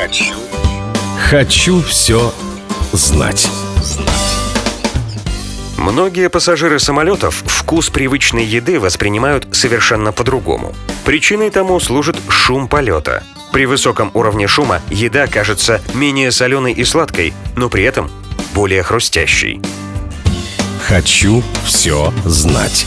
Хочу. Хочу все знать. Многие пассажиры самолетов вкус привычной еды воспринимают совершенно по-другому. Причиной тому служит шум полета. При высоком уровне шума еда кажется менее соленой и сладкой, но при этом более хрустящей. Хочу все знать.